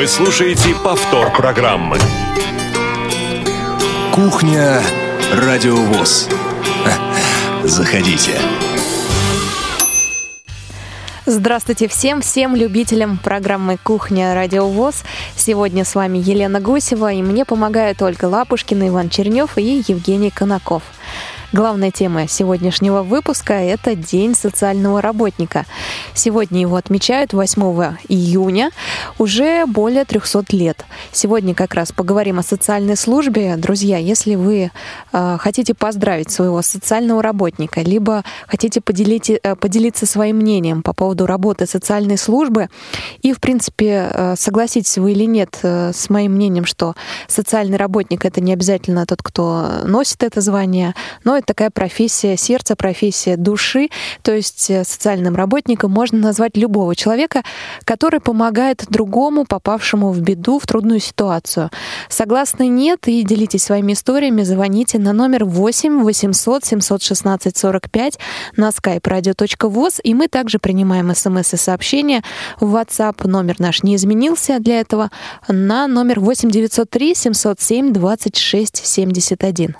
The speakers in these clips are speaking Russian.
Вы слушаете повтор программы. Кухня Радиовоз. Заходите. Здравствуйте всем, всем любителям программы «Кухня Радио ВОЗ». Сегодня с вами Елена Гусева, и мне помогают Ольга Лапушкина, Иван Чернев и Евгений Конаков. Главная тема сегодняшнего выпуска – это День социального работника. Сегодня его отмечают 8 июня, уже более 300 лет. Сегодня как раз поговорим о социальной службе. Друзья, если вы э, хотите поздравить своего социального работника, либо хотите поделить, э, поделиться своим мнением по поводу работы социальной службы, и, в принципе, э, согласитесь вы или нет э, с моим мнением, что социальный работник — это не обязательно тот, кто носит это звание, но это такая профессия сердца, профессия души. То есть э, социальным работником можно назвать любого человека, который помогает другому, попавшему в беду, в трудную ситуацию. Согласны нет и делитесь своими историями, звоните на номер 8 800 716 45 на skype radio.voz, и мы также принимаем смс и сообщения в WhatsApp. Номер наш не изменился для этого на номер 8 903 707 26 71.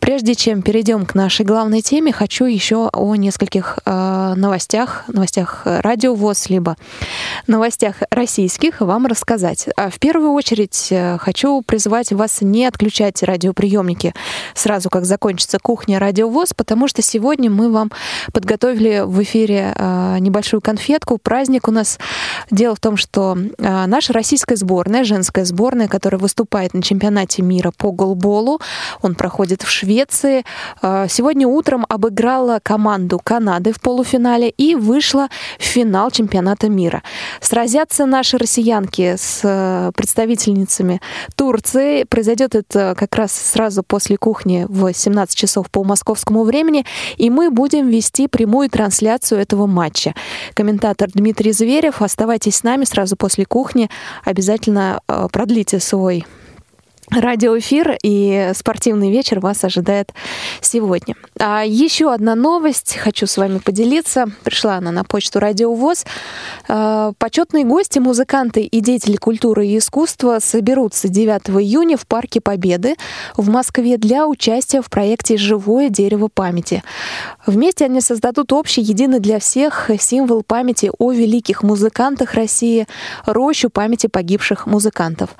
Прежде чем перейдем перейдем к нашей главной теме, хочу еще о нескольких э, новостях, новостях радио ВОЗ, либо новостях российских вам рассказать. А в первую очередь э, хочу призвать вас не отключать радиоприемники сразу, как закончится кухня радио ВОЗ, потому что сегодня мы вам подготовили в эфире э, небольшую конфетку. Праздник у нас. Дело в том, что э, наша российская сборная, женская сборная, которая выступает на чемпионате мира по голболу, он проходит в Швеции, сегодня утром обыграла команду Канады в полуфинале и вышла в финал чемпионата мира. Сразятся наши россиянки с э, представительницами Турции. Произойдет это как раз сразу после кухни в 17 часов по московскому времени, и мы будем вести прямую трансляцию этого матча. Комментатор Дмитрий Зверев. Оставайтесь с нами сразу после кухни. Обязательно э, продлите свой радиоэфир и спортивный вечер вас ожидает сегодня. А еще одна новость, хочу с вами поделиться. Пришла она на почту Радио ВОЗ. А, почетные гости, музыканты и деятели культуры и искусства соберутся 9 июня в Парке Победы в Москве для участия в проекте «Живое дерево памяти». Вместе они создадут общий, единый для всех символ памяти о великих музыкантах России, рощу памяти погибших музыкантов.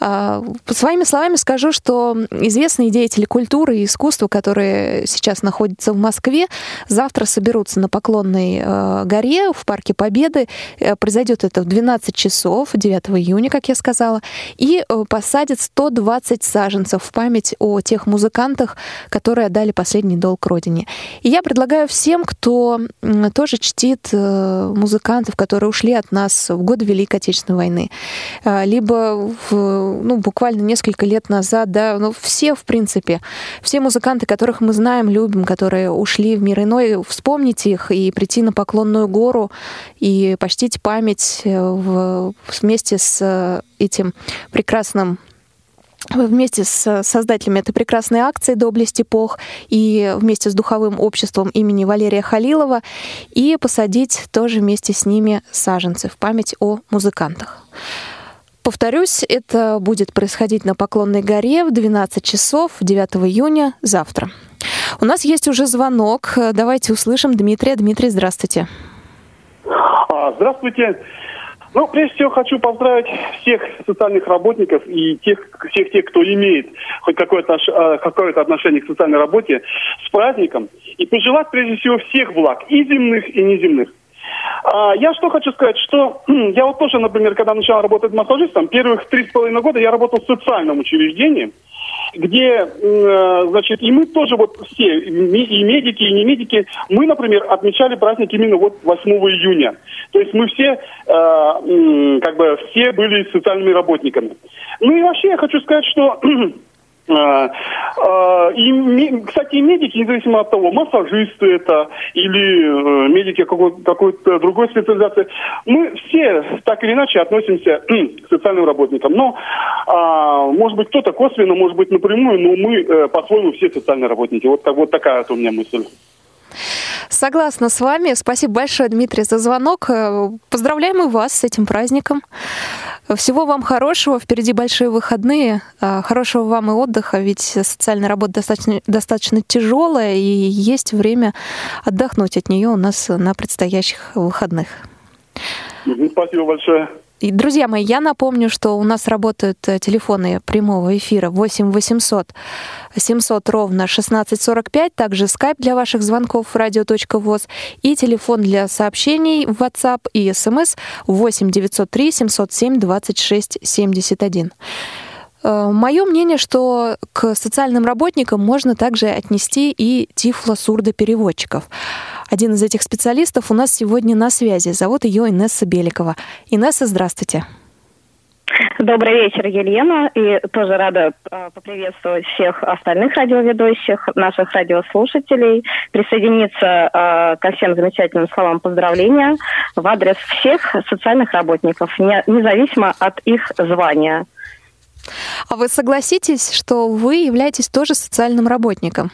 А, своими словами скажу, что известные деятели культуры и искусства, которые сейчас находятся в Москве, завтра соберутся на Поклонной э, горе в Парке Победы. Э, произойдет это в 12 часов, 9 июня, как я сказала, и э, посадят 120 саженцев в память о тех музыкантах, которые отдали последний долг Родине. И я предлагаю всем, кто тоже чтит музыкантов, которые ушли от нас в годы Великой Отечественной войны, либо в, ну, буквально несколько несколько лет назад, да, ну, все, в принципе, все музыканты, которых мы знаем, любим, которые ушли в мир иной, вспомнить их и прийти на Поклонную гору и почтить память э, в, вместе с э, этим прекрасным вместе с создателями этой прекрасной акции «Доблесть эпох» и вместе с духовым обществом имени Валерия Халилова и посадить тоже вместе с ними саженцы в память о музыкантах. Повторюсь, это будет происходить на Поклонной горе в 12 часов 9 июня завтра. У нас есть уже звонок. Давайте услышим Дмитрия. Дмитрий, здравствуйте. А, здравствуйте. Ну, прежде всего хочу поздравить всех социальных работников и тех, всех тех, кто имеет хоть какое-то, а, какое-то отношение к социальной работе с праздником и пожелать прежде всего всех благ, и земных, и неземных. А, я что хочу сказать, что я вот тоже, например, когда начал работать массажистом, первых три с половиной года я работал в социальном учреждении, где, э, значит, и мы тоже вот все, и медики, и не медики, мы, например, отмечали праздник именно вот 8 июня. То есть мы все, э, как бы, все были социальными работниками. Ну и вообще я хочу сказать, что А, и, кстати, медики, независимо от того, массажисты это или э, медики какой-то, какой-то другой специализации, мы все так или иначе относимся к социальным работникам. Но, а, может быть, кто-то косвенно, может быть, напрямую, но мы э, по-своему все социальные работники. Вот, вот такая вот у меня мысль. Согласна с вами. Спасибо большое, Дмитрий, за звонок. Э, поздравляем и вас с этим праздником. Всего вам хорошего, впереди большие выходные, а, хорошего вам и отдыха, ведь социальная работа достаточно, достаточно тяжелая, и есть время отдохнуть от нее у нас на предстоящих выходных. Спасибо большое. И, друзья мои, я напомню, что у нас работают э, телефоны прямого эфира 8 800 700 ровно 1645, также скайп для ваших звонков radio.voz и телефон для сообщений в WhatsApp и смс 8 903 707 26 71. Мое мнение, что к социальным работникам можно также отнести и тифло-сурдопереводчиков. Один из этих специалистов у нас сегодня на связи. Зовут ее Инесса Беликова. Инесса, здравствуйте. Добрый вечер, Елена. И тоже рада э, поприветствовать всех остальных радиоведущих, наших радиослушателей, присоединиться э, ко всем замечательным словам поздравления в адрес всех социальных работников, не, независимо от их звания. А вы согласитесь, что вы являетесь тоже социальным работником?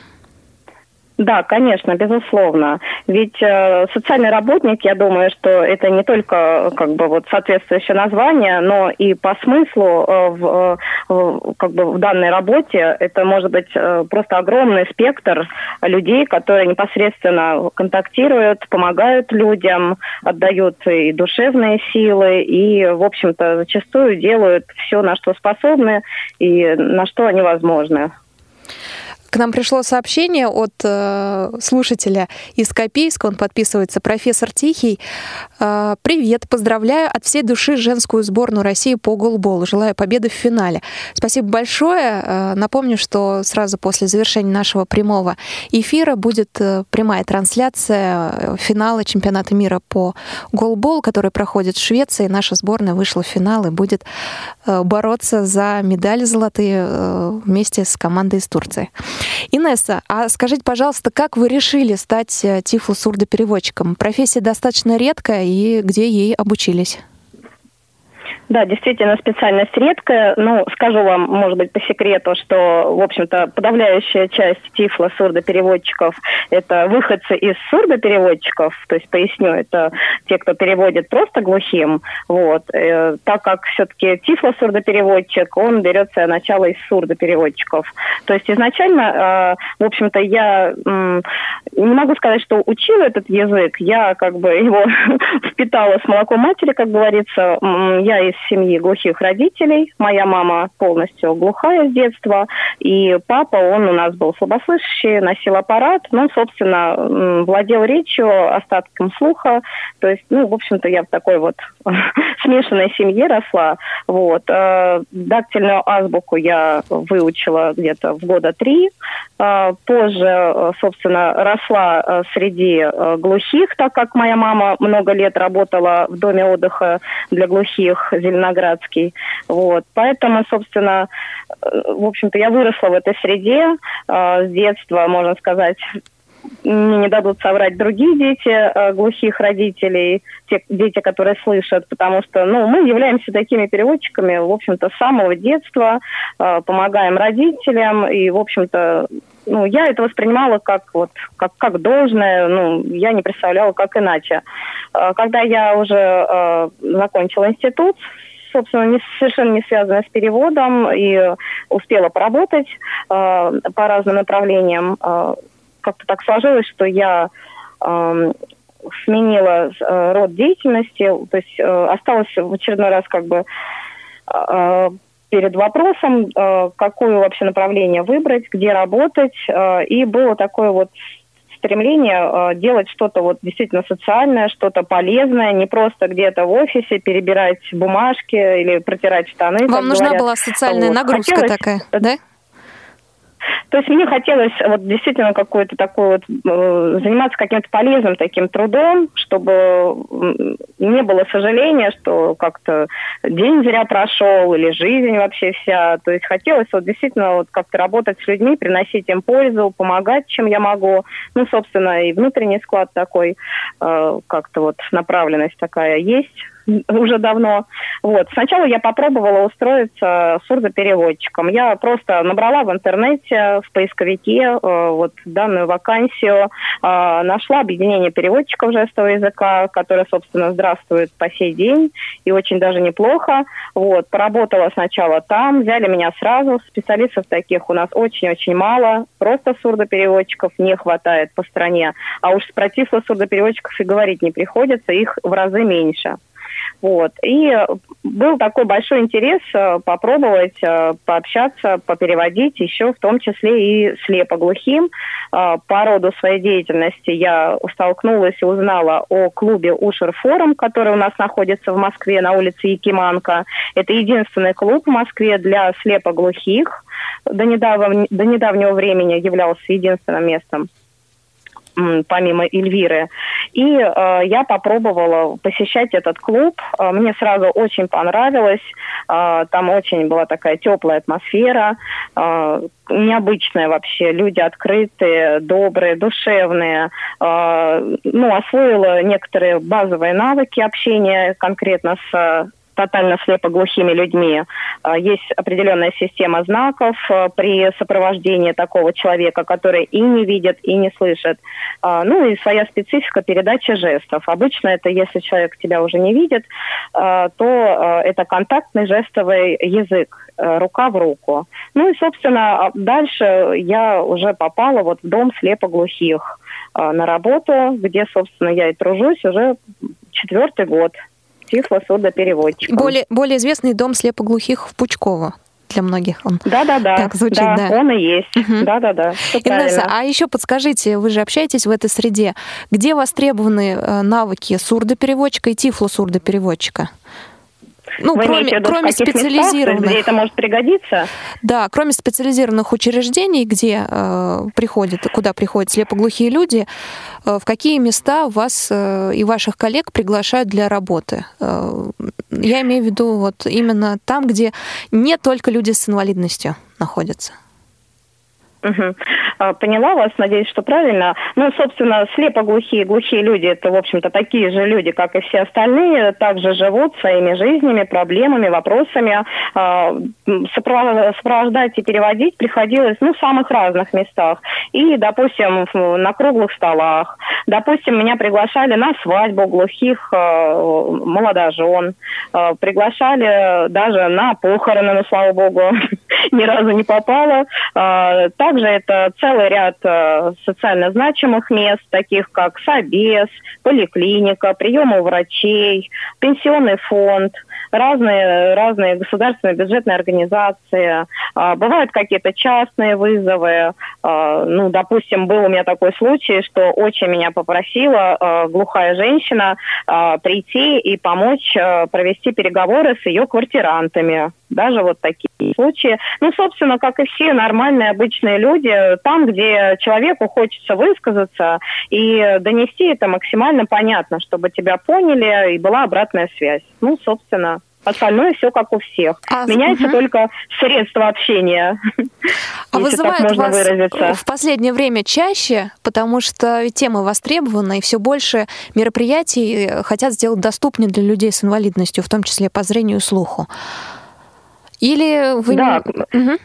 Да, конечно, безусловно. Ведь э, социальный работник, я думаю, что это не только как бы вот соответствующее название, но и по смыслу э, в, э, в, как бы в данной работе это может быть э, просто огромный спектр людей, которые непосредственно контактируют, помогают людям, отдают и душевные силы, и, в общем-то, зачастую делают все, на что способны и на что они возможны. К нам пришло сообщение от э, слушателя из Копейска, он подписывается, профессор Тихий. Э, Привет, поздравляю от всей души женскую сборную России по голболу. Желаю победы в финале. Спасибо большое. Э, напомню, что сразу после завершения нашего прямого эфира будет э, прямая трансляция э, финала чемпионата мира по голболу, который проходит в Швеции. Наша сборная вышла в финал и будет э, бороться за медали золотые э, вместе с командой из Турции. Инесса, а скажите, пожалуйста, как вы решили стать э, тифло-сурдопереводчиком? Профессия достаточно редкая, и где ей обучились? Да, действительно, специальность редкая. Ну, скажу вам, может быть, по секрету, что, в общем-то, подавляющая часть тифла сурдопереводчиков – это выходцы из сурдопереводчиков, то есть, поясню, это те, кто переводит просто глухим, вот, э, так как все-таки тифло сурдопереводчик, он берется начало из сурдопереводчиков. То есть, изначально, э, в общем-то, я э, не могу сказать, что учила этот язык, я как бы его впитала с молоком матери, как говорится, я из семьи глухих родителей. Моя мама полностью глухая с детства, и папа, он у нас был слабослышащий, носил аппарат, ну, собственно, владел речью, остатком слуха. То есть, ну, в общем-то, я в такой вот смешанной семье росла. Вот. Э, дактильную азбуку я выучила где-то в года три. Э, позже, э, собственно, росла среди глухих, так как моя мама много лет работала в доме отдыха для глухих Зеленоградский. Вот. Поэтому, собственно, э, в общем-то, я выросла в этой среде э, с детства, можно сказать, мне не дадут соврать другие дети э, глухих родителей, те дети, которые слышат, потому что ну, мы являемся такими переводчиками, в общем-то, с самого детства, помогаем родителям, и, в общем-то, ну, я это воспринимала как вот как, как должное, ну, я не представляла, как иначе. Э, когда я уже э, закончила институт, собственно, не, совершенно не связанная с переводом, и успела поработать э, по разным направлениям. Э, как-то так сложилось, что я э, сменила э, род деятельности, то есть э, осталась в очередной раз как бы перед вопросом, э, какое вообще направление выбрать, где работать, э, и было такое вот стремление э, делать что-то вот действительно социальное, что-то полезное, не просто где-то в офисе перебирать бумажки или протирать штаны. Вам нужна говорят. была социальная вот. нагрузка Хотелось, такая, да? То есть мне хотелось вот действительно какой-то такой вот э, заниматься каким-то полезным таким трудом, чтобы не было сожаления, что как-то день зря прошел или жизнь вообще вся. То есть хотелось вот действительно вот как-то работать с людьми, приносить им пользу, помогать, чем я могу. Ну, собственно, и внутренний склад такой, э, как-то вот направленность такая есть уже давно. Вот. Сначала я попробовала устроиться сурдопереводчиком. Я просто набрала в интернете, в поисковике э, вот данную вакансию, э, нашла объединение переводчиков жестового языка, которое, собственно, здравствует по сей день и очень даже неплохо. Вот. Поработала сначала там, взяли меня сразу. Специалистов таких у нас очень-очень мало. Просто сурдопереводчиков не хватает по стране. А уж про тифло сурдопереводчиков и говорить не приходится, их в разы меньше. Вот. И был такой большой интерес э, попробовать э, пообщаться, попереводить еще в том числе и слепоглухим. Э, по роду своей деятельности я столкнулась и узнала о клубе Ушер Форум, который у нас находится в Москве на улице Якиманка. Это единственный клуб в Москве для слепоглухих. До недавнего, до недавнего времени являлся единственным местом помимо Эльвиры. И э, я попробовала посещать этот клуб. Э, мне сразу очень понравилось. Э, там очень была такая теплая атмосфера, э, необычная вообще. Люди открытые, добрые, душевные. Э, ну, освоила некоторые базовые навыки общения конкретно с тотально слепоглухими людьми. А, есть определенная система знаков а, при сопровождении такого человека, который и не видит, и не слышит. А, ну и своя специфика передачи жестов. Обычно это, если человек тебя уже не видит, то это контактный жестовый язык, рука в руку. Ну и, собственно, дальше я уже попала вот в дом слепоглухих на работу, где, собственно, я и тружусь уже четвертый год тифлосурдопереводчиком. Более, более известный дом слепоглухих в Пучково для многих он. Да, да, да. Так звучит, да. да. Он и есть. Угу. Да, да, да. Инесса, а еще подскажите, вы же общаетесь в этой среде, где востребованы э, навыки сурдопереводчика и тифлосурдопереводчика? Ну, Вы кроме, кроме специализированных, местах, где это может пригодиться? Да, кроме специализированных учреждений, где э, приходят, куда приходят слепоглухие люди, э, в какие места вас э, и ваших коллег приглашают для работы? Э, я имею в виду вот именно там, где не только люди с инвалидностью находятся. Угу. Поняла вас, надеюсь, что правильно. Ну, собственно, слепоглухие, глухие люди, это, в общем-то, такие же люди, как и все остальные, также живут своими жизнями, проблемами, вопросами. А, сопровождать и переводить приходилось, ну, в самых разных местах. И, допустим, на круглых столах. Допустим, меня приглашали на свадьбу глухих а, молодожен. Приглашали даже на похороны, но, слава богу, ни разу не попала. Так также это целый ряд э, социально значимых мест, таких как Собес, поликлиника, прием у врачей, пенсионный фонд, разные, разные государственные бюджетные организации. А, бывают какие-то частные вызовы. А, ну, допустим, был у меня такой случай, что очень меня попросила а, глухая женщина прийти и помочь провести переговоры с ее квартирантами даже вот такие случаи. Ну, собственно, как и все нормальные обычные люди, там, где человеку хочется высказаться и донести это максимально понятно, чтобы тебя поняли и была обратная связь. Ну, собственно, Остальное все как у всех. А, Меняется угу. только средство общения. А вызывает вас выразиться. в последнее время чаще, потому что темы востребованы, и все больше мероприятий хотят сделать доступнее для людей с инвалидностью, в том числе по зрению и слуху. Или вы... Да, угу.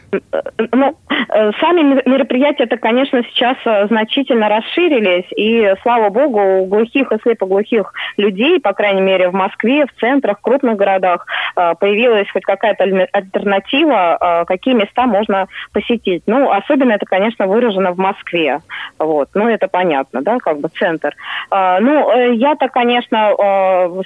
ну, э, сами мероприятия это, конечно, сейчас э, значительно расширились, и, слава богу, у глухих и слепоглухих людей, по крайней мере, в Москве, в центрах, в крупных городах, э, появилась хоть какая-то альтернатива, какие места можно посетить. Ну, особенно это, конечно, выражено в Москве. Вот. Ну, это понятно, да, как бы центр. Ну, я-то, конечно,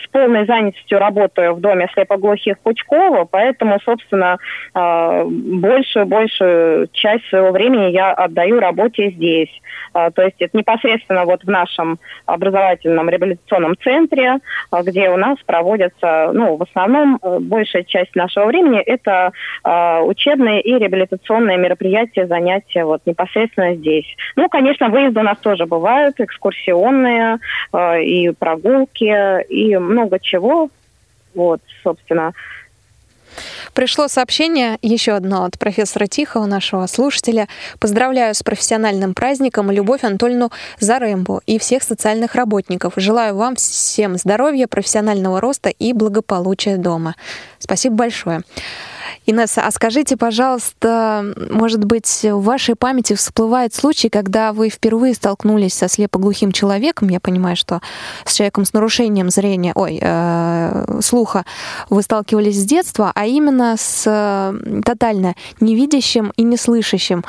с полной занятостью работаю в доме слепоглухих Пучкова, поэтому, собственно, собственно, а, большую, большую часть своего времени я отдаю работе здесь. А, то есть это непосредственно вот в нашем образовательном реабилитационном центре, а, где у нас проводятся, ну, в основном э, большая часть нашего времени это учебные и реабилитационные мероприятия, занятия вот непосредственно здесь. Ну, конечно, выезды у нас тоже бывают, экскурсионные и прогулки, и много чего. Вот, собственно. Пришло сообщение, еще одно от профессора Тихого, нашего слушателя. Поздравляю с профессиональным праздником Любовь Анатольевну Зарембу и всех социальных работников. Желаю вам всем здоровья, профессионального роста и благополучия дома. Спасибо большое. Инесса, а скажите, пожалуйста, может быть, в вашей памяти всплывает случай, когда вы впервые столкнулись со слепоглухим человеком, я понимаю, что с человеком с нарушением зрения, ой, э, слуха вы сталкивались с детства, а именно с э, тотально невидящим и неслышащим.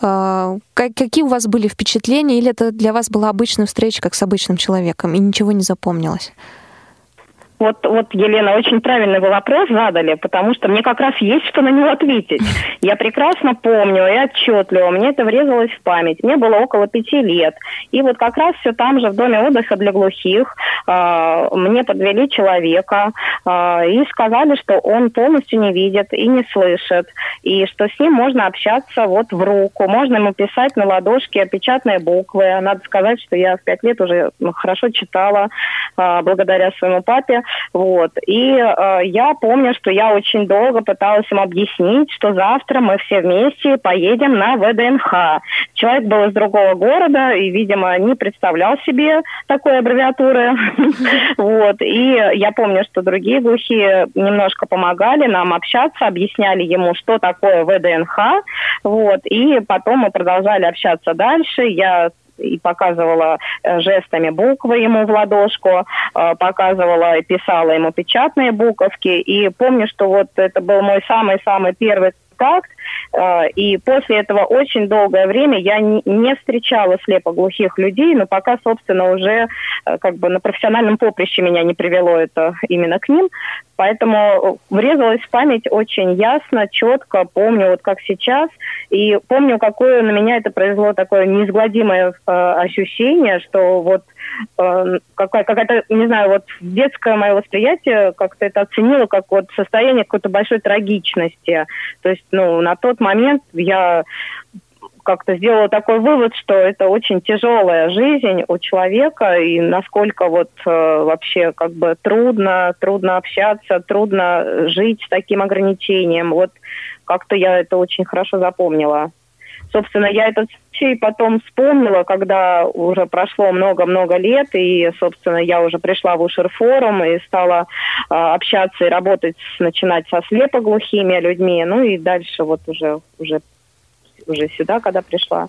Э, какие у вас были впечатления, или это для вас была обычная встреча, как с обычным человеком, и ничего не запомнилось? Вот, вот, Елена, очень правильный вы вопрос задали, потому что мне как раз есть что на него ответить. Я прекрасно помню и отчетливо, мне это врезалось в память. Мне было около пяти лет. И вот как раз все там же, в доме отдыха для глухих, э, мне подвели человека э, и сказали, что он полностью не видит и не слышит, и что с ним можно общаться вот в руку, можно ему писать на ладошке печатные буквы. Надо сказать, что я в пять лет уже хорошо читала э, благодаря своему папе. Вот. И э, я помню, что я очень долго пыталась им объяснить, что завтра мы все вместе поедем на ВДНХ. Человек был из другого города и, видимо, не представлял себе такой аббревиатуры. Вот. И я помню, что другие глухие немножко помогали нам общаться, объясняли ему, что такое ВДНХ. Вот. И потом мы продолжали общаться дальше. Я и показывала э, жестами буквы ему в ладошку, э, показывала и писала ему печатные буковки. И помню, что вот это был мой самый-самый первый контакт, и после этого очень долгое время я не встречала слепоглухих людей, но пока, собственно, уже как бы на профессиональном поприще меня не привело это именно к ним. Поэтому врезалась в память очень ясно, четко, помню вот как сейчас. И помню, какое на меня это произвело такое неизгладимое э, ощущение, что вот э, какая, какая-то, не знаю, вот детское мое восприятие как-то это оценило как вот состояние какой-то большой трагичности. То есть, ну, на тот момент я как-то сделала такой вывод, что это очень тяжелая жизнь у человека, и насколько вот э, вообще как бы трудно, трудно общаться, трудно жить с таким ограничением. Вот как-то я это очень хорошо запомнила. Собственно, я этот случай потом вспомнила, когда уже прошло много-много лет, и, собственно, я уже пришла в Ушер-форум и стала э, общаться и работать, начинать со слепоглухими людьми, ну и дальше вот уже, уже уже сюда, когда пришла.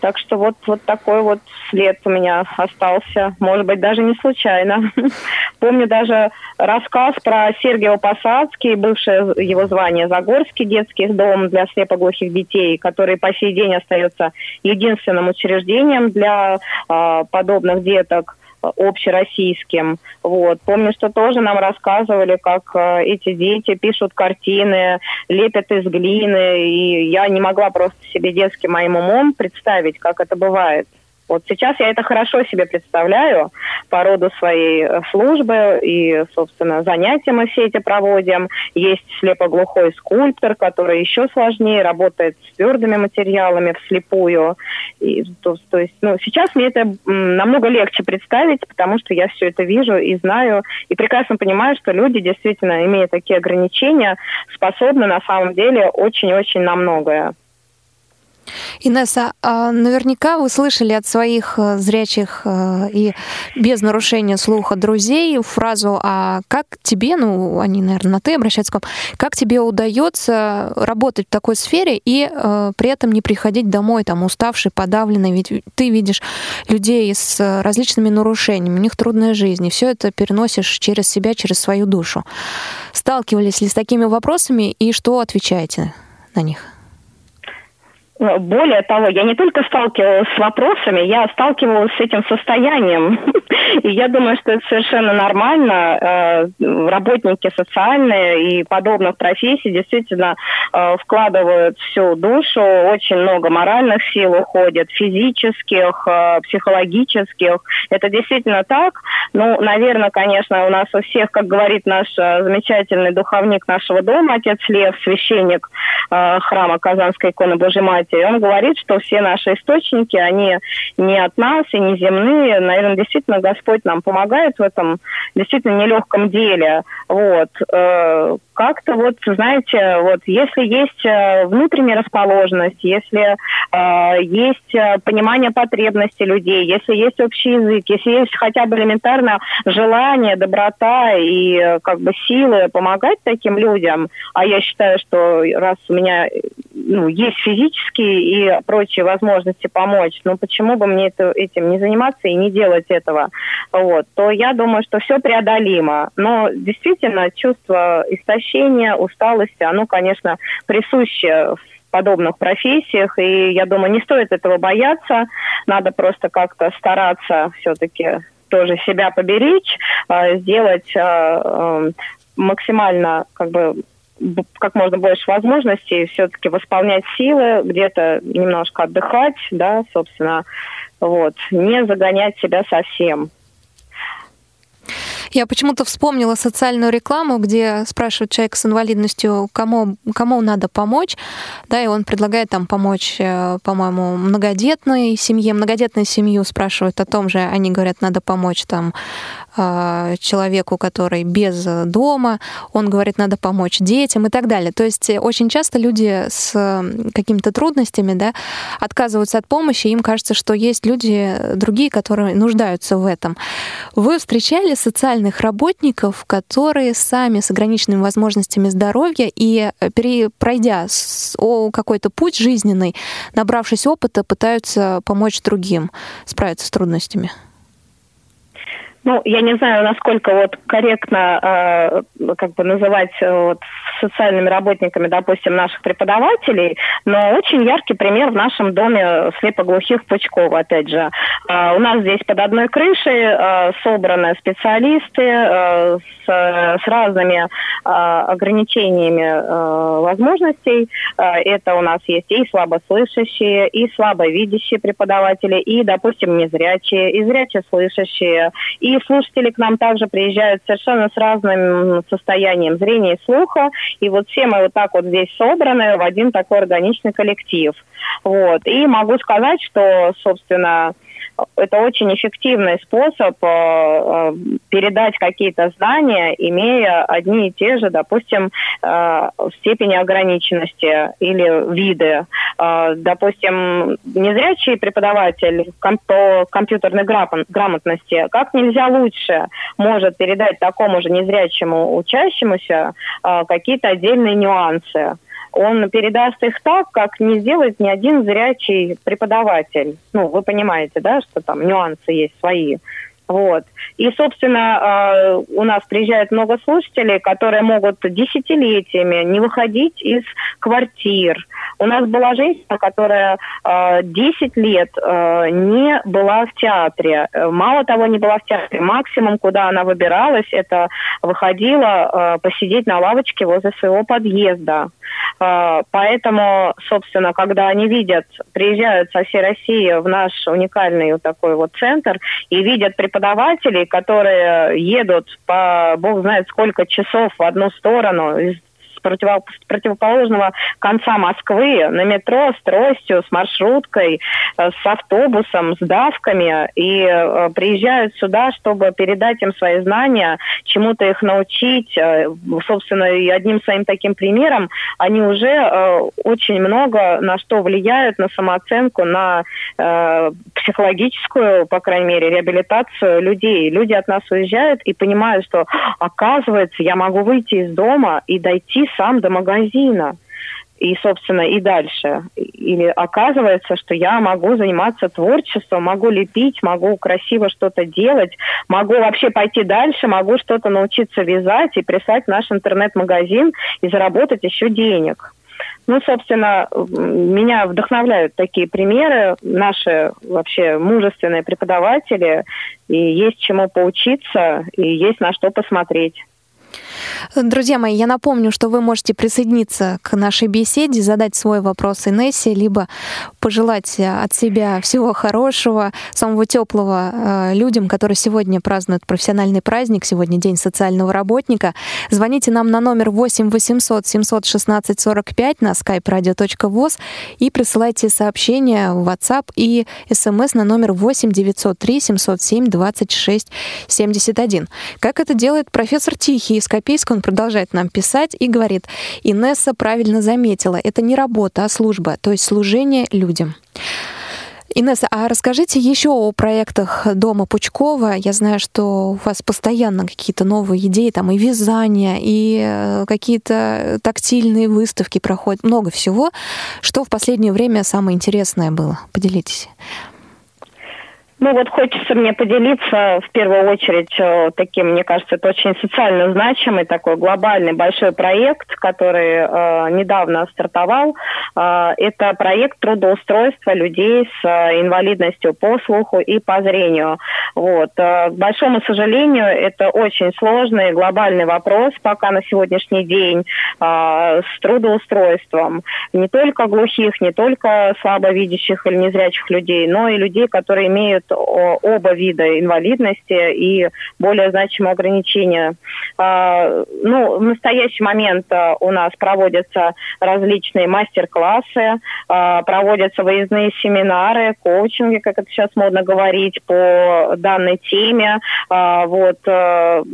Так что вот, вот такой вот след у меня остался. Может быть, даже не случайно. Помню даже рассказ про Сергеева Посадский, бывшее его звание Загорский детский дом для слепоглухих детей, который по сей день остается единственным учреждением для э, подобных деток общероссийским. Вот. Помню, что тоже нам рассказывали, как э, эти дети пишут картины, лепят из глины, и я не могла просто себе детским моим умом представить, как это бывает. Вот сейчас я это хорошо себе представляю по роду своей э, службы и, собственно, занятия мы все эти проводим. Есть слепоглухой скульптор, который еще сложнее, работает с твердыми материалами вслепую. И, то, то есть, ну, сейчас мне это намного легче представить, потому что я все это вижу и знаю, и прекрасно понимаю, что люди действительно, имея такие ограничения, способны на самом деле очень-очень на многое. Инесса, а наверняка вы слышали от своих э, зрячих э, и без нарушения слуха друзей фразу «А как тебе, ну, они, наверное, на «ты» обращаются к вам, как тебе удается работать в такой сфере и э, при этом не приходить домой там уставший, подавленный? Ведь ты видишь людей с различными нарушениями, у них трудная жизнь, и все это переносишь через себя, через свою душу. Сталкивались ли с такими вопросами и что отвечаете на них? Более того, я не только сталкивалась с вопросами, я сталкивалась с этим состоянием. И я думаю, что это совершенно нормально. Э, работники социальные и подобных профессий действительно э, вкладывают всю душу, очень много моральных сил уходит, физических, э, психологических. Это действительно так. Ну, наверное, конечно, у нас у всех, как говорит наш замечательный духовник нашего дома, отец Лев, священник храма Казанской иконы Божьей Матери, понятия. И он говорит, что все наши источники, они не от нас и не земные. Наверное, действительно Господь нам помогает в этом действительно нелегком деле. Вот. Э, как-то вот, знаете, вот если есть э, внутренняя расположенность, если э, есть понимание потребностей людей, если есть общий язык, если есть хотя бы элементарно желание, доброта и как бы силы помогать таким людям, а я считаю, что раз у меня ну, есть физические и прочие возможности помочь, ну почему бы мне это, этим не заниматься и не делать этого, вот, то я думаю, что все преодолимо. Но действительно чувство истощения, усталости, оно, конечно, присуще в подобных профессиях, и я думаю, не стоит этого бояться, надо просто как-то стараться все-таки тоже себя поберечь, а, сделать а, а, максимально как бы как можно больше возможностей все-таки восполнять силы, где-то немножко отдыхать, да, собственно, вот, не загонять себя совсем. Я почему-то вспомнила социальную рекламу, где спрашивают человека с инвалидностью, кому, кому надо помочь, да, и он предлагает там помочь, э, по-моему, многодетной семье. Многодетную семью спрашивают о том же, они говорят, надо помочь там а, человеку, который без дома, он говорит, надо помочь детям и так далее. То есть очень часто люди с какими-то трудностями да, отказываются от помощи, им кажется, что есть люди другие, которые нуждаются в этом. Вы встречали социальных работников, которые сами с ограниченными возможностями здоровья и пройдя какой-то путь жизненный, набравшись опыта, пытаются помочь другим справиться с трудностями? Ну, я не знаю, насколько вот корректно э, как бы называть э, вот, социальными работниками, допустим, наших преподавателей, но очень яркий пример в нашем доме слепоглухих Пучкова, опять же. Э, у нас здесь под одной крышей э, собраны специалисты э, с, с разными э, ограничениями э, возможностей. Э, это у нас есть и слабослышащие, и слабовидящие преподаватели, и, допустим, незрячие, и зрячие слышащие, и слушатели к нам также приезжают совершенно с разным состоянием зрения и слуха. И вот все мы вот так вот здесь собраны в один такой органичный коллектив. Вот. И могу сказать, что, собственно, это очень эффективный способ э, э, передать какие-то знания, имея одни и те же, допустим, э, степени ограниченности или виды. Допустим, незрячий преподаватель по компьютерной грамотности как нельзя лучше может передать такому же незрячему учащемуся какие-то отдельные нюансы он передаст их так, как не сделает ни один зрячий преподаватель. Ну, вы понимаете, да, что там нюансы есть свои. Вот. И, собственно, а, у нас приезжает много слушателей, которые могут десятилетиями не выходить из квартир. У нас была женщина, которая 10 а, лет а, не была в театре. Мало того, не была в театре. Максимум, куда она выбиралась, это выходила посидеть на лавочке возле своего подъезда. Поэтому, собственно, когда они видят, приезжают со всей России в наш уникальный вот такой вот центр и видят преподавателей, преподавателей, которые едут по бог знает сколько часов в одну сторону из против, противоположного конца Москвы на метро с тростью, с маршруткой, э, с автобусом, с давками и э, приезжают сюда, чтобы передать им свои знания, чему-то их научить. Э, собственно, и одним своим таким примером они уже очень много на что влияют, на самооценку, на психологическую, по крайней мере, реабилитацию людей. Люди от нас уезжают и понимают, что оказывается, я могу выйти из дома и дойти сам до магазина и, собственно, и дальше. Или оказывается, что я могу заниматься творчеством, могу лепить, могу красиво что-то делать, могу вообще пойти дальше, могу что-то научиться вязать и прислать в наш интернет-магазин и заработать еще денег. Ну, собственно, меня вдохновляют такие примеры, наши вообще мужественные преподаватели, и есть чему поучиться, и есть на что посмотреть. Друзья мои, я напомню, что вы можете присоединиться к нашей беседе, задать свой вопрос Инессе, либо пожелать от себя всего хорошего, самого теплого э, людям, которые сегодня празднуют профессиональный праздник, сегодня День социального работника. Звоните нам на номер 8 800 716 45 на skype radio.voz и присылайте сообщения в WhatsApp и смс на номер 8 903 707 26 71. Как это делает профессор Тихий из Копейска, он продолжает нам писать и говорит, Инесса правильно заметила, это не работа, а служба, то есть служение людям. Инесса, а расскажите еще о проектах Дома Пучкова. Я знаю, что у вас постоянно какие-то новые идеи, там и вязание, и э, какие-то тактильные выставки проходят, много всего. Что в последнее время самое интересное было? Поделитесь. Ну вот хочется мне поделиться в первую очередь э, таким, мне кажется, это очень социально значимый такой глобальный большой проект, который э, недавно стартовал. Э, это проект трудоустройства людей с э, инвалидностью по слуху и по зрению. Вот. Э, к большому сожалению, это очень сложный глобальный вопрос пока на сегодняшний день э, с трудоустройством не только глухих, не только слабовидящих или незрячих людей, но и людей, которые имеют оба вида инвалидности и более значимые ограничения. А, ну, в настоящий момент а, у нас проводятся различные мастер-классы, а, проводятся выездные семинары, коучинги, как это сейчас модно говорить, по данной теме. Вот в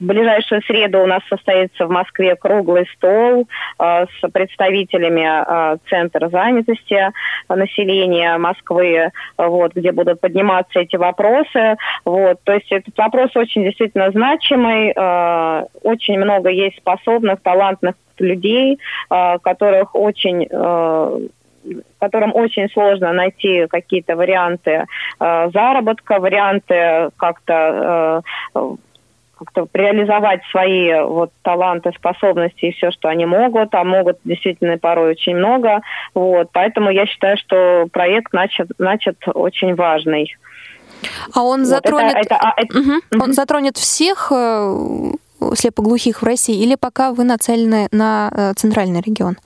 ближайшую среду у нас состоится в Москве круглый стол с представителями Центра занятости населения Москвы, вот, где будут подниматься эти вопросы. Вот. То есть этот вопрос очень действительно значимый. Э, очень много есть способных, талантных людей, э, которых очень э, которым очень сложно найти какие-то варианты э, заработка, варианты как-то э, как-то реализовать свои вот таланты, способности и все, что они могут, а могут действительно порой очень много. Вот, поэтому я считаю, что проект начат, начат очень важный. А он вот, затронет, это, это, а, это, угу. угу. он затронет всех э, слепоглухих в России или пока вы нацелены на э, центральный регион?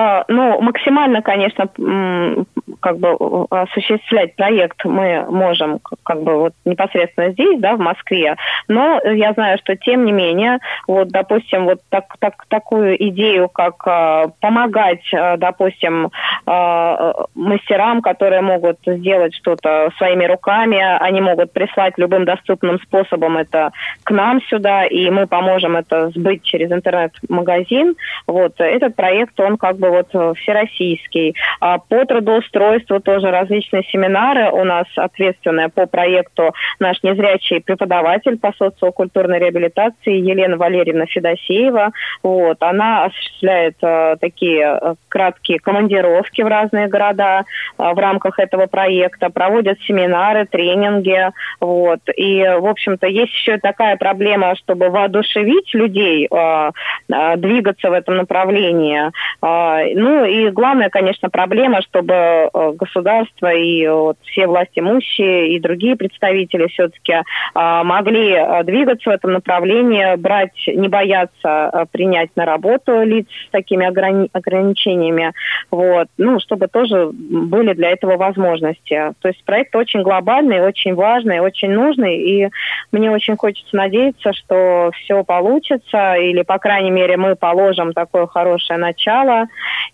А, ну, максимально, конечно, как бы осуществлять проект мы можем как бы вот непосредственно здесь, да, в Москве, но я знаю, что тем не менее, вот, допустим, вот так, так, такую идею, как э, помогать, э, допустим, мастерам, которые могут сделать что-то своими руками, они могут прислать любым доступным способом это к нам сюда, и мы поможем это сбыть через интернет-магазин. Вот этот проект, он как бы вот э, всероссийский. А по трудоустройству тоже различные семинары. У нас ответственная по проекту наш незрячий преподаватель по социокультурной реабилитации Елена Валерьевна Федосеева. Вот. Она осуществляет э, такие э, краткие командировки в разные города в рамках этого проекта, проводят семинары, тренинги. Вот. И, в общем-то, есть еще такая проблема, чтобы воодушевить людей двигаться в этом направлении. Э, ну и главная, конечно, проблема, чтобы э, государство и вот, все власти имущие и другие представители все-таки могли э, двигаться в этом направлении, брать, не бояться э, принять на работу лиц с такими ограни- ограничениями, вот, ну, чтобы тоже были для этого возможности. То есть проект очень глобальный, очень важный, очень нужный, и мне очень хочется надеяться, что все получится, или, по крайней мере, мы положим такое хорошее начало,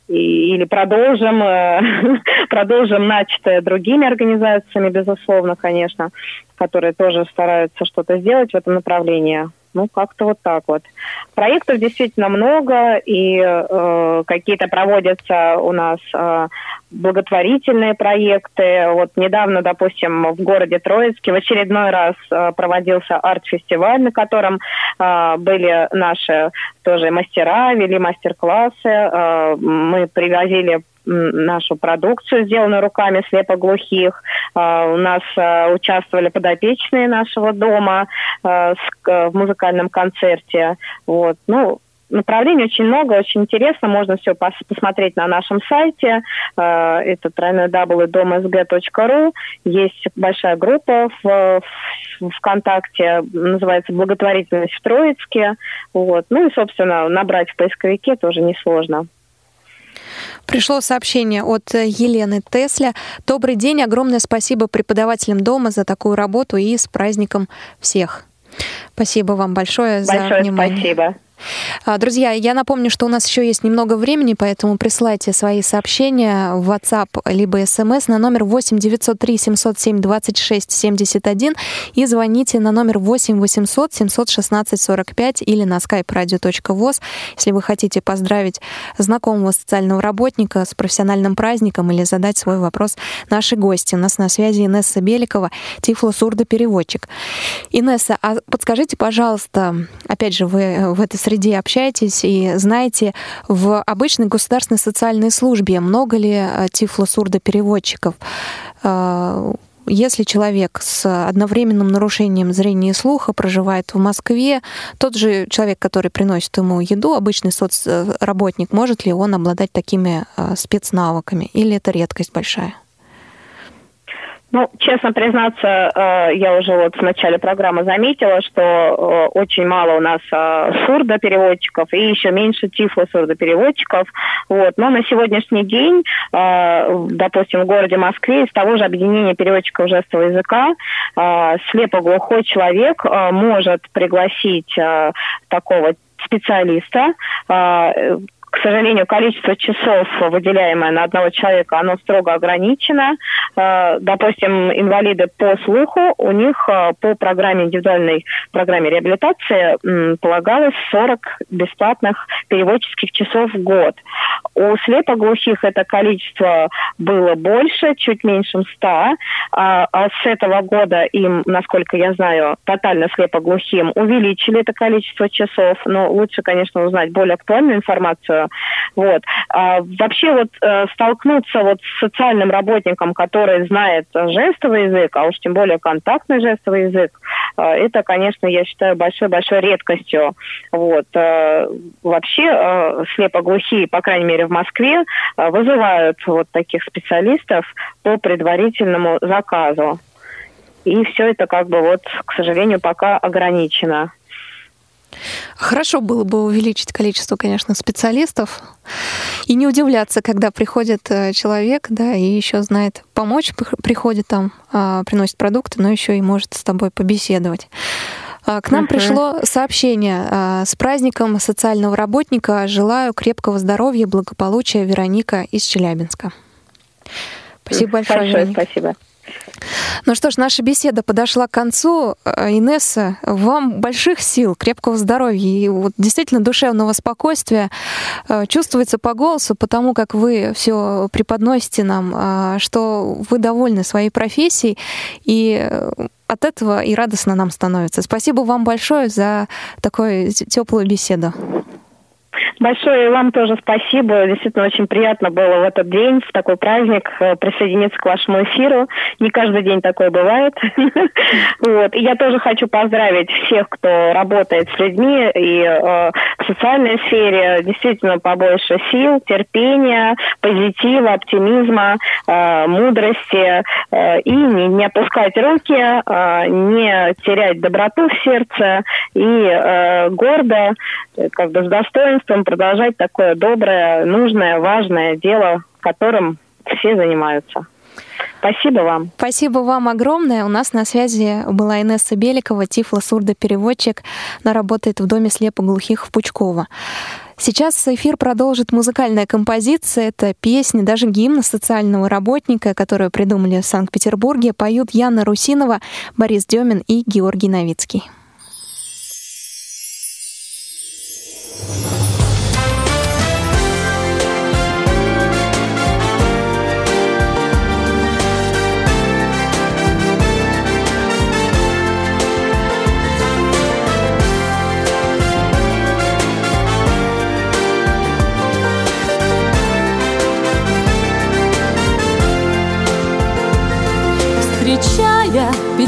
и, или продолжим, э, продолжим начатое другими организациями, безусловно, конечно, которые тоже стараются что-то сделать в этом направлении. Ну, как-то вот так вот. Проектов действительно много, и э, какие-то проводятся у нас э, благотворительные проекты. Вот недавно, допустим, в городе Троицке в очередной раз э, проводился арт-фестиваль, на котором э, были наши тоже мастера, вели мастер-классы. Э, мы привозили нашу продукцию, сделанную руками слепоглухих. А, у нас а, участвовали подопечные нашего дома а, в музыкальном концерте. Вот. Ну, направлений очень много, очень интересно. Можно все пос посмотреть на нашем сайте. Э, это www.domsg.ru. Есть большая группа в, в ВКонтакте, называется «Благотворительность в Троицке». Вот. Ну и, собственно, набрать в поисковике тоже несложно. Пришло сообщение от Елены Тесля. Добрый день, огромное спасибо преподавателям дома за такую работу и с праздником всех. Спасибо вам большое, большое за внимание. Спасибо. А, друзья, я напомню, что у нас еще есть немного времени, поэтому присылайте свои сообщения в WhatsApp либо SMS на номер 8 903 707 26 71 и звоните на номер 8 800 716 45 или на skype radio.voz, если вы хотите поздравить знакомого социального работника с профессиональным праздником или задать свой вопрос нашей гости. У нас на связи Инесса Беликова, тифло-сурдопереводчик. Инесса, а подскажите, пожалуйста, опять же, вы в этой среде общаетесь и знаете, в обычной государственной социальной службе много ли э, тифло-сурдопереводчиков? Э, если человек с одновременным нарушением зрения и слуха проживает в Москве, тот же человек, который приносит ему еду, обычный соцработник, может ли он обладать такими э, спецнавыками? Или это редкость большая? Ну, честно признаться, э, я уже вот в начале программы заметила, что э, очень мало у нас э, сурдопереводчиков и еще меньше тифло-сурдопереводчиков. Вот. Но на сегодняшний день, допустим, в городе Москве из того же объединения переводчиков жестового языка слепоглухой человек может пригласить такого специалиста, к сожалению, количество часов, выделяемое на одного человека, оно строго ограничено. Э, допустим, инвалиды по слуху, у них э, по программе индивидуальной программе реабилитации полагалось 40 бесплатных переводческих часов в год. У слепоглухих это количество было больше, чуть меньше 100, а, а с этого года им, насколько я знаю, тотально слепоглухим увеличили это количество часов, но лучше, конечно, узнать более актуальную информацию вот. А, вообще вот э, столкнуться вот с социальным работником, который знает жестовый язык, а уж тем более контактный жестовый язык, э, это, конечно, я считаю большой-большой редкостью. Вот. Э, вообще слепоглухие, по крайней мере, в Москве, вызывают вот таких специалистов по предварительному заказу. И все это как бы вот, к сожалению, пока ограничено. Хорошо было бы увеличить количество, конечно, специалистов и не удивляться, когда приходит э, человек, да, и еще знает помочь, приходит там, а, приносит продукты, но еще и может с тобой побеседовать. А, к нам uh-huh. пришло сообщение а, с праздником социального работника. Желаю крепкого здоровья, благополучия. Вероника из Челябинска. Спасибо большое. Большое спасибо. Ну что ж, наша беседа подошла к концу. Э, Инесса, вам больших сил, крепкого здоровья и вот действительно душевного спокойствия э, чувствуется по голосу, потому как вы все преподносите нам, э, что вы довольны своей профессией, и от этого и радостно нам становится. Спасибо вам большое за такую теплую беседу. Большое вам тоже спасибо. Действительно, очень приятно было в этот день, в такой праздник, э, присоединиться к вашему эфиру. Не каждый день такое бывает. Вот. И я тоже хочу поздравить всех, кто работает с людьми и э, в социальной сфере. Действительно, побольше сил, терпения, позитива, оптимизма, э, мудрости. И не, не опускать руки, не терять доброту в сердце и э, гордо, как бы с достоинством продолжать такое доброе, нужное, важное дело, которым все занимаются. Спасибо вам. Спасибо вам огромное. У нас на связи была Инесса Беликова, тифло-сурдопереводчик. Она работает в Доме слепоглухих в Пучково. Сейчас эфир продолжит музыкальная композиция. Это песня, даже гимн социального работника, которую придумали в Санкт-Петербурге. Поют Яна Русинова, Борис Демин и Георгий Новицкий.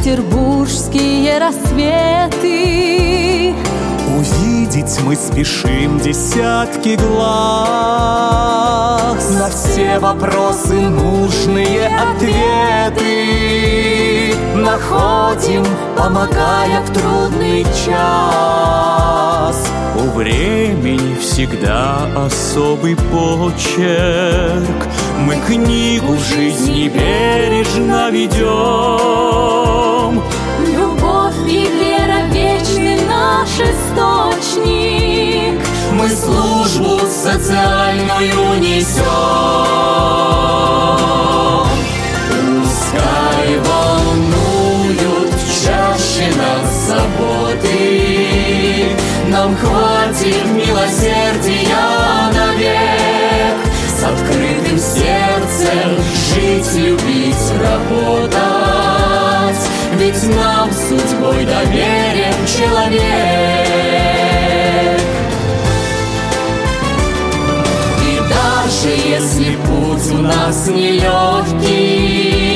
Петербургские рассветы увидеть мы спешим десятки глаз. На все вопросы нужные ответы находим, помогая в трудный час. У времени всегда особый почерк, мы книгу жизни бережно ведем. Любовь и вера вечный наш источник. Мы службу социальную несем. Пускай чаще нас заботы, Нам хватит милосердия навек, С открытым сердцем жить, любить, работать, Ведь нам судьбой доверен человек. И даже если путь у нас нелегкий,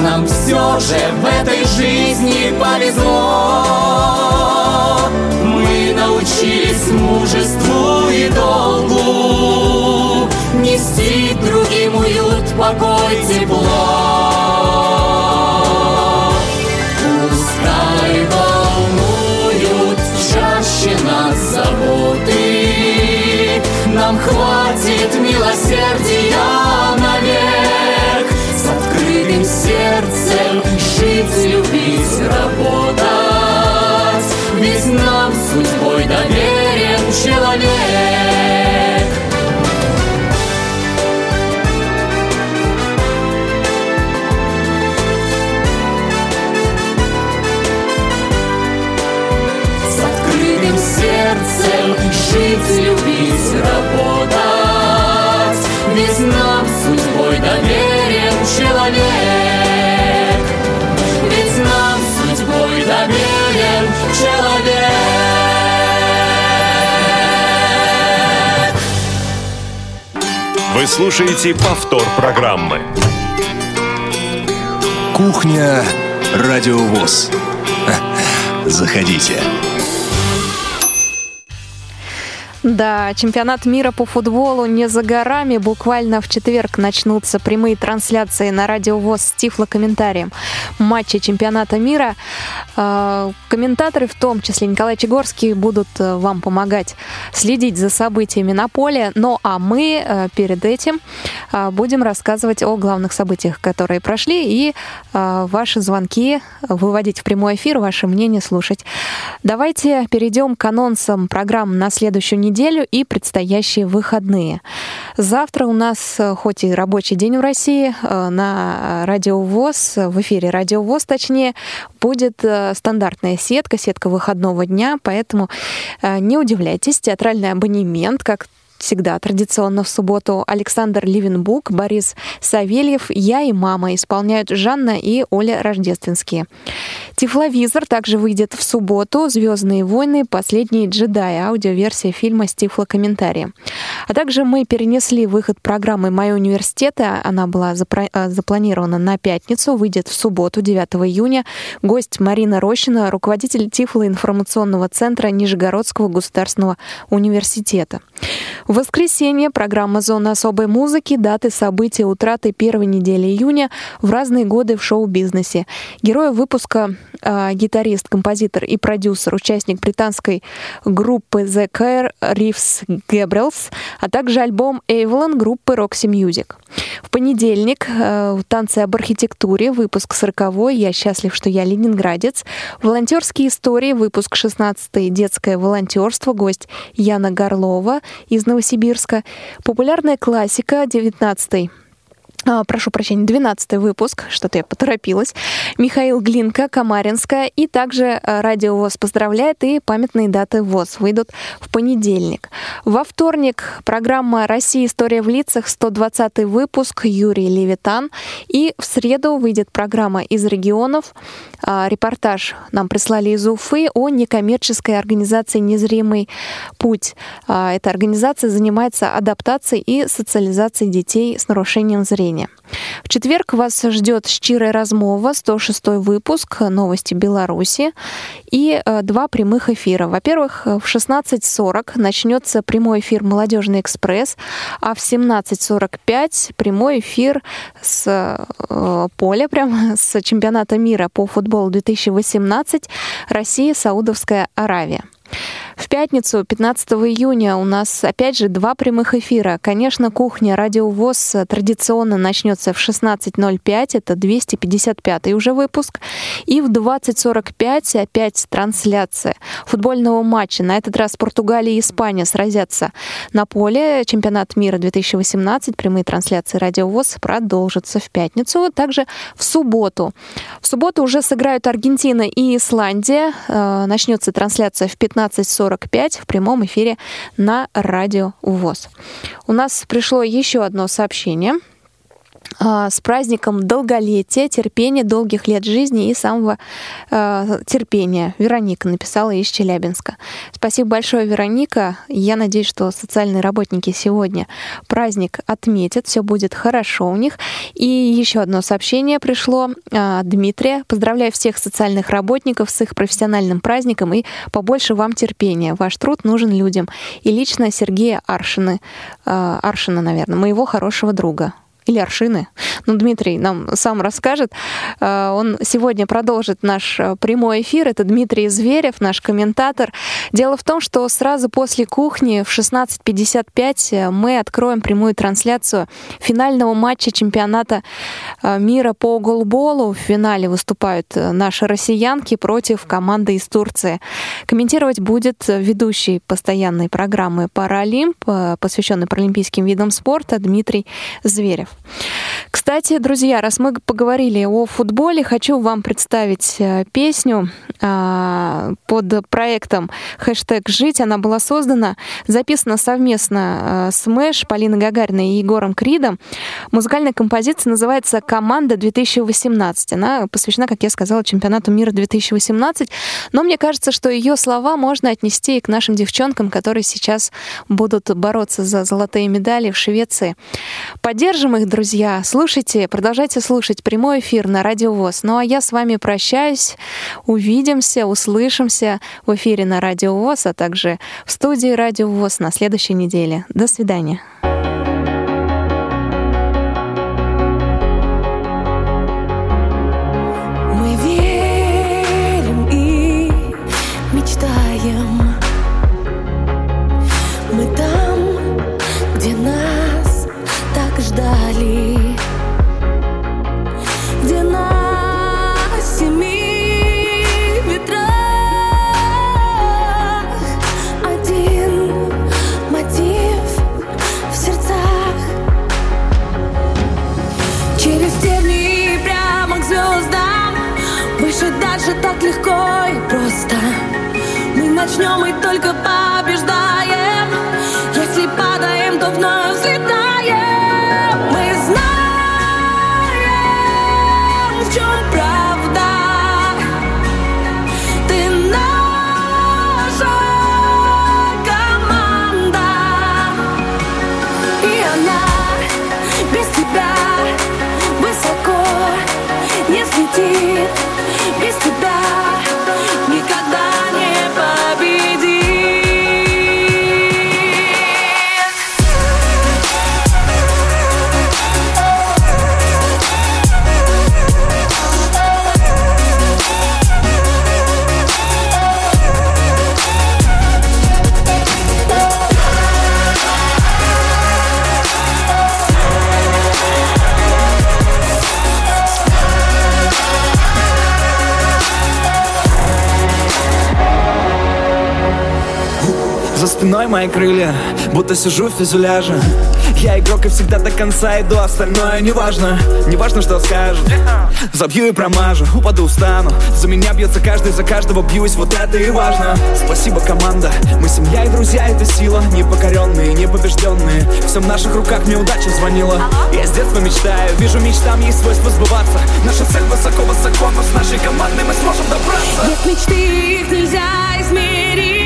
Нам все же в этой жизни повезло. Мы научились мужеству и долгу, Нести другим уют, покой, тепло. Сердцем жить, любить, Вы слушаете повтор программы. Кухня Радиовоз. Заходите. Да, чемпионат мира по футболу не за горами. Буквально в четверг начнутся прямые трансляции на Радио ВОЗ с тифлокомментарием матча чемпионата мира. Э, Комментаторы, в том числе Николай Чегорский, будут э, вам помогать следить за событиями на поле. Ну а мы э, перед этим э, будем рассказывать о главных событиях, которые прошли, и ваши звонки выводить в прямой эфир, ваше мнение слушать. Давайте перейдем к анонсам программ на следующую неделю и предстоящие выходные. Завтра у нас, хоть и рабочий день в России, на Радио ВОЗ, в эфире Радио ВОЗ, точнее, будет стандартная сетка, сетка выходного дня, поэтому э, не удивляйтесь, театральный абонемент, как всегда традиционно в субботу Александр Ливенбук, Борис Савельев, я и мама исполняют Жанна и Оля Рождественские. Тифловизор также выйдет в субботу «Звездные войны. Последние джедаи» аудиоверсия фильма с тифлокомментарием. А также мы перенесли выход программы «Мое университета». Она была запро- э, запланирована на пятницу, выйдет в субботу, 9 июня. Гость Марина Рощина, руководитель Тифлоинформационного центра Нижегородского государственного университета. В воскресенье программа «Зона особой музыки», даты события утраты первой недели июня в разные годы в шоу-бизнесе. Герой выпуска гитарист, композитор и продюсер, участник британской группы The Care Reeves Gabriels, а также альбом Avalon группы Roxy Music. В понедельник э, в «Танцы об архитектуре» выпуск 40 «Я счастлив, что я ленинградец», волонтерские истории, выпуск 16 «Детское волонтерство», гость Яна Горлова из Новосибирска, популярная классика 19 а, Прошу прощения, 12 выпуск, что-то я поторопилась. Михаил Глинка, Камаринская. И также а, Радио ВОЗ поздравляет, и памятные даты ВОЗ выйдут в понедельник. Во вторник программа «Россия. История в лицах», 120 выпуск, Юрий Левитан. И в среду выйдет программа «Из регионов». А, Репортаж нам прислали из Уфы о некоммерческой организации «Незримый путь». А, Эта организация занимается адаптацией и социализацией детей с нарушением зрения. Поздравления. В четверг вас ждет «Щирая размова», 106 выпуск «Новости Беларуси» и э, два прямых эфира. Во-первых, в 16.40 начнется прямой эфир «Молодежный экспресс», а в 17.45 прямой эфир с э, поля, прямо с чемпионата мира по футболу 2018 Россия-Саудовская Аравия. В пятницу, 15 июня, у нас опять же два прямых эфира. Конечно, кухня Радио ВОЗ традиционно начнется в 16.05, это 255 уже выпуск. И в 20.45 опять трансляция футбольного матча. На этот раз Португалия и Испания сразятся на поле. Чемпионат мира 2018, прямые трансляции Радио ВОЗ продолжатся в пятницу. Также в субботу. В субботу уже сыграют Аргентина и Исландия. Э, начнется трансляция в 15.40 45 в прямом эфире на радио ВОЗ. У нас пришло еще одно сообщение – с праздником долголетия, терпения, долгих лет жизни и самого э, терпения. Вероника написала из Челябинска. Спасибо большое, Вероника. Я надеюсь, что социальные работники сегодня праздник отметят, все будет хорошо у них. И еще одно сообщение пришло э, Дмитрия. Поздравляю всех социальных работников с их профессиональным праздником и побольше вам терпения. Ваш труд нужен людям. И лично Сергея Аршина, э, Аршина, наверное, моего хорошего друга или аршины. Ну, Дмитрий нам сам расскажет. Э, он сегодня продолжит наш э, прямой эфир. Это Дмитрий Зверев, наш комментатор. Дело в том, что сразу после кухни в 16.55 э, мы откроем прямую трансляцию финального матча чемпионата мира по голболу. В финале выступают наши россиянки против команды из Турции. Комментировать будет ведущий постоянной программы «Паралимп», посвященной паралимпийским видам спорта, Дмитрий Зверев. Кстати, друзья, раз мы поговорили о футболе, хочу вам представить э, песню а, под проектом хэштег «Жить». Она была создана, записана совместно э, с Мэш, Полиной Гагариной и Егором Кридом. Музыкальная композиция называется «Команда 2018». Она посвящена, как я сказала, чемпионату мира 2018. Но мне кажется, что ее слова можно отнести и к нашим девчонкам, которые сейчас будут бороться за золотые медали в Швеции. Поддержим их, друзья. Слушайте, продолжайте слушать прямой эфир на Радио ВОЗ. Ну а я с вами прощаюсь. Увидимся, услышимся в эфире на Радио ВОЗ, а также в студии Радио ВОЗ на следующей неделе. До свидания. Без тебя высоко не взлетит Без тебя спиной мои крылья Будто сижу в фюзеляже. Я игрок и всегда до конца иду Остальное не важно, не важно, что скажут. Забью и промажу, упаду, встану. За меня бьется каждый, за каждого бьюсь Вот это и важно. Спасибо, команда. Мы семья и друзья, это сила. Непокоренные, непобежденные. Все в наших руках, мне удача звонила Я с детства мечтаю, вижу мечтам есть свойство сбываться. Наша цель высоко-высоко, но с нашей командой мы сможем добраться. Нет мечты, их нельзя измерить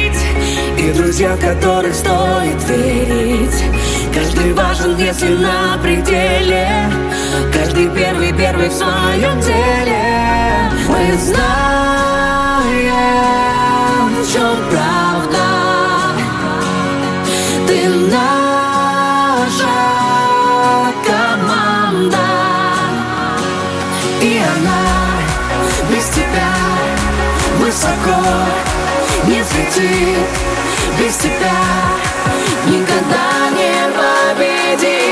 друзья, в которых стоит верить. Каждый важен, если на пределе. Каждый первый, первый в своем деле. Мы знаем, в чем правда. Ты наша команда. И она без тебя высоко не взлетит без тебя. Никогда не победить